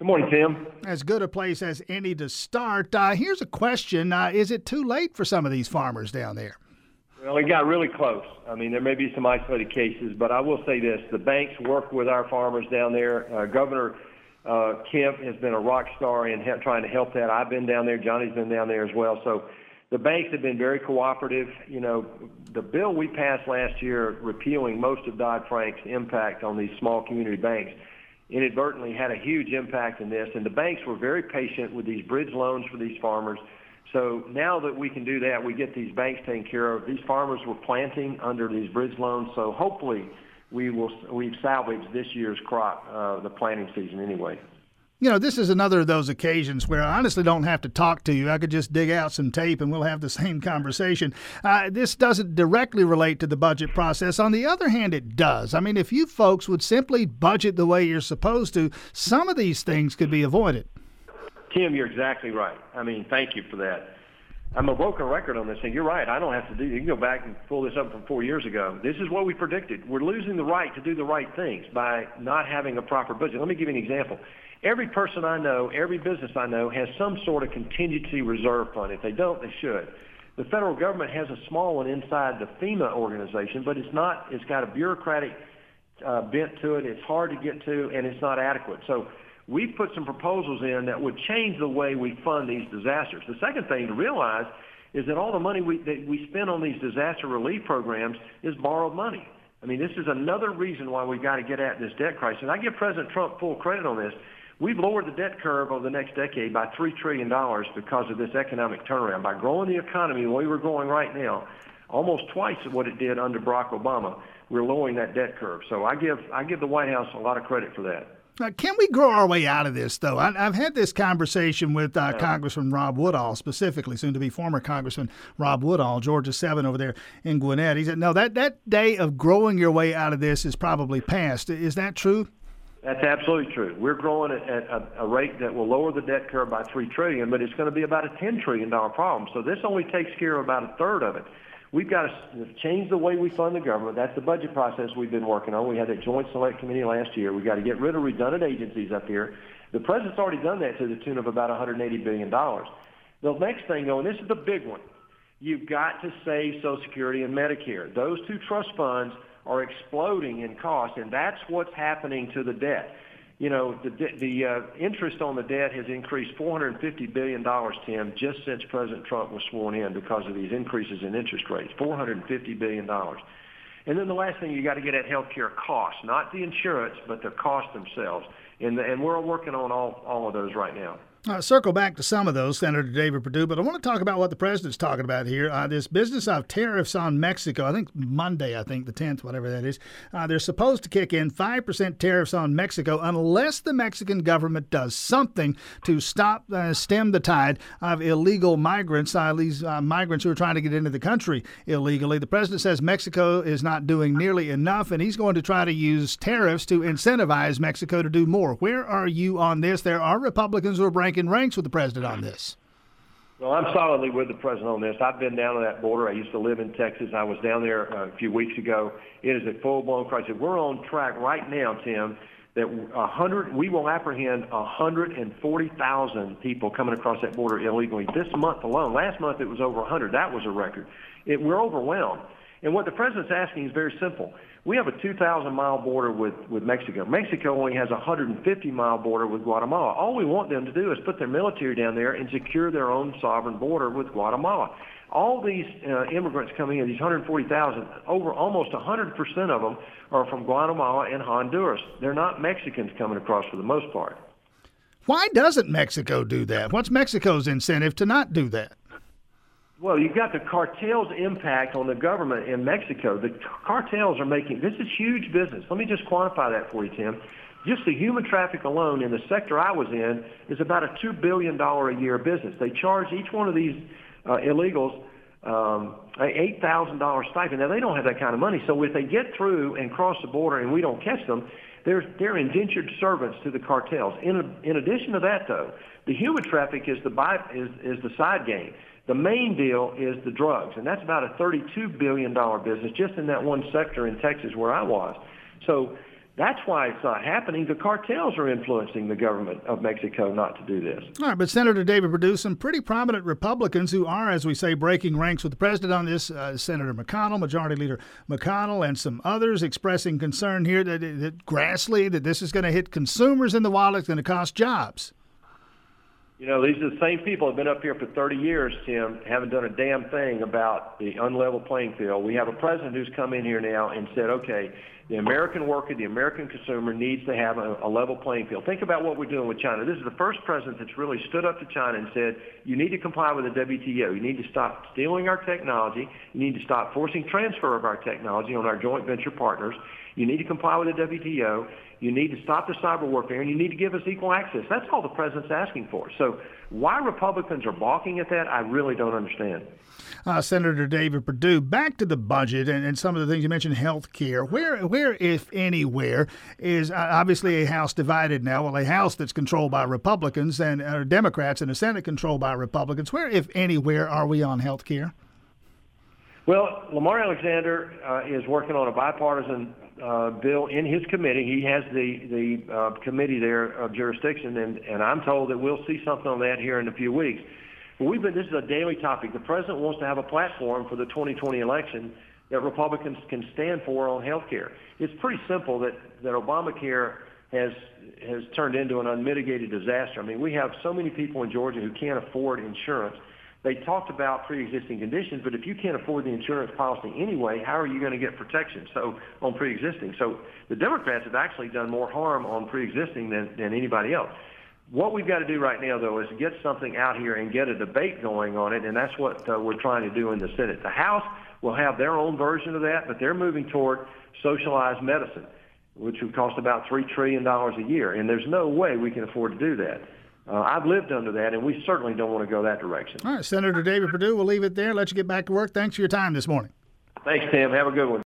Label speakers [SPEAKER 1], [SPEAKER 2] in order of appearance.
[SPEAKER 1] Good morning, Tim.
[SPEAKER 2] As good a place as any to start. Uh, here's a question uh, Is it too late for some of these farmers down there?
[SPEAKER 1] Well, it got really close. I mean, there may be some isolated cases, but I will say this the banks work with our farmers down there. Uh, Governor uh, Kemp has been a rock star in he- trying to help that. I've been down there. Johnny's been down there as well. So the banks have been very cooperative. You know, the bill we passed last year repealing most of Dodd-Frank's impact on these small community banks inadvertently had a huge impact in this, and the banks were very patient with these bridge loans for these farmers. So now that we can do that, we get these banks taken care of. These farmers were planting under these bridge loans, so hopefully we will we've salvaged this year's crop, uh, the planting season anyway
[SPEAKER 2] you know, this is another of those occasions where I honestly don't have to talk to you. I could just dig out some tape and we'll have the same conversation. Uh, this doesn't directly relate to the budget process. On the other hand, it does. I mean, if you folks would simply budget the way you're supposed to, some of these things could be avoided.
[SPEAKER 1] Tim, you're exactly right. I mean, thank you for that. I'm a broken record on this thing. You're right. I don't have to do. You can go back and pull this up from four years ago. This is what we predicted. We're losing the right to do the right things by not having a proper budget. Let me give you an example. Every person I know, every business I know has some sort of contingency reserve fund. If they don't, they should. The federal government has a small one inside the FEMA organization, but it's not. It's got a bureaucratic uh, bent to it. It's hard to get to, and it's not adequate. So we've put some proposals in that would change the way we fund these disasters. The second thing to realize is that all the money we, that we spend on these disaster relief programs is borrowed money. I mean, this is another reason why we've got to get at this debt crisis. And I give President Trump full credit on this. We've lowered the debt curve over the next decade by $3 trillion because of this economic turnaround. By growing the economy the way we're growing right now, almost twice what it did under Barack Obama, we're lowering that debt curve. So I give, I give the White House a lot of credit for that.
[SPEAKER 2] Now, can we grow our way out of this, though? I, have had this conversation with uh. Congressman Rob Woodall, specifically, soon to be former Congressman Rob Woodall, Georgia 7 over there in Gwinnett. He said, no, that, that day of growing your way out of this is probably past. Is that true?
[SPEAKER 1] That's absolutely true. We're growing at, a, a, rate that will lower the debt curve by three trillion, but it's going to be about a ten trillion dollar problem. So this only takes care of about a third of it. We've got to change the way we fund the government. That's the budget process we've been working on. We had a joint select committee last year. We've got to get rid of redundant agencies up here. The president's already done that to the tune of about 180 billion dollars. The next thing, though, and this is the big one, you've got to save Social Security and Medicare. Those two trust funds are exploding in cost, and that's what's happening to the debt. You know, the the uh, interest on the debt has increased 450 billion dollars, Tim, just since President Trump was sworn in because of these increases in interest rates. 450 billion dollars. And then the last thing you got to get at healthcare costs, not the insurance, but the costs themselves. And, the, and we're working on all, all of those right now.
[SPEAKER 2] Uh, circle back to some of those, Senator David Perdue, but I want to talk about what the president's talking about here. Uh, this business of tariffs on Mexico, I think Monday, I think the 10th, whatever that is, uh, they're supposed to kick in 5% tariffs on Mexico unless the Mexican government does something to stop, uh, stem the tide of illegal migrants, uh, these uh, migrants who are trying to get into the country illegally. The president says Mexico is not doing nearly enough, and he's going to try to use tariffs to incentivize Mexico to do more. Where are you on this? There are Republicans who are bringing ranking ranks with the president on this.
[SPEAKER 1] Well, I'm solidly with the president on this. I've been down to that border. I used to live in Texas. I was down there uh, a few weeks ago. It is a full-blown crisis. We're on track right now, Tim, that 100 we will apprehend 140,000 people coming across that border illegally this month alone. Last month it was over 100. That was a record. It, we're overwhelmed. And what the president's asking is very simple. We have a 2,000 mile border with, with Mexico. Mexico only has a 150 mile border with Guatemala. All we want them to do is put their military down there and secure their own sovereign border with Guatemala. All these uh, immigrants coming in, these 140,000, over almost 100% of them are from Guatemala and Honduras. They're not Mexicans coming across for the most part.
[SPEAKER 2] Why doesn't Mexico do that? What's Mexico's incentive to not do that?
[SPEAKER 1] Well, you've got the cartel's impact on the government in Mexico. The cartels are making this is huge business. Let me just quantify that for you, Tim. Just the human traffic alone in the sector I was in is about a two billion dollar a year business. They charge each one of these uh, illegals um, eight thousand dollar stipend. Now they don't have that kind of money, so if they get through and cross the border and we don't catch them, they're they're indentured servants to the cartels. In in addition to that, though, the human traffic is the by, is is the side game. The main deal is the drugs, and that's about a $32 billion business just in that one sector in Texas where I was. So That's why it's not happening. The cartels are influencing the government of Mexico not to do this.
[SPEAKER 2] All right, but Senator David Perdue, some pretty prominent Republicans who are, as we say, breaking ranks with the president on this, uh, Senator McConnell, Majority Leader McConnell, and some others expressing concern here that, that Grassley, that this is going to hit consumers in the wallet, it's going to cost jobs.
[SPEAKER 1] You know, these are the same people have been up here for 30 years, Tim, haven't done a damn thing about the unlevel playing field. We have a president who's come in here now and said, okay, the American worker, the American consumer needs to have a, a level playing field. Think about what we're doing with China. This is the first president that's really stood up to China and said, you need to comply with the WTO. You need to stop stealing our technology. You need to stop forcing transfer of our technology on our joint venture partners. You need to comply with the WTO. You need to stop the cyber warfare, and you need to give us equal access. That's all the president's asking for. So why Republicans are balking at that, I really don't understand.
[SPEAKER 2] Uh, Senator David Perdue, back to the budget and, and, some of the things you mentioned, health care. Where, where, if anywhere, is uh, obviously a House divided now? Well, a House that's controlled by Republicans and uh, Democrats and a Senate controlled by Republicans. Where, if anywhere, are we on health care?
[SPEAKER 1] Well, Lamar Alexander uh, is working on a bipartisan uh, bill in his committee. He has the the uh, committee there of jurisdiction, and and I'm told that we'll see something on that here in a few weeks. But we've been this is a daily topic. The president wants to have a platform for the 2020 election that Republicans can stand for on health care. It's pretty simple that that Obamacare has has turned into an unmitigated disaster. I mean, we have so many people in Georgia who can't afford insurance they talked about pre-existing conditions, but if you can't afford the insurance policy anyway, how are you going to get protection? So on pre-existing, so the Democrats have actually done more harm on pre-existing than, than anybody else. What we've got to do right now, though, is get something out here and get a debate going on it, and that's what uh, we're trying to do in the Senate. The House will have their own version of that, but they're moving toward socialized medicine, which would cost about three trillion dollars a year, and there's no way we can afford to do that. Uh, I've lived under that, and we certainly don't want to go that direction.
[SPEAKER 2] All right, Senator David Perdue, we'll leave it there. Let you get back to work. Thanks for your time this morning.
[SPEAKER 1] Thanks, Tim. Have a good one.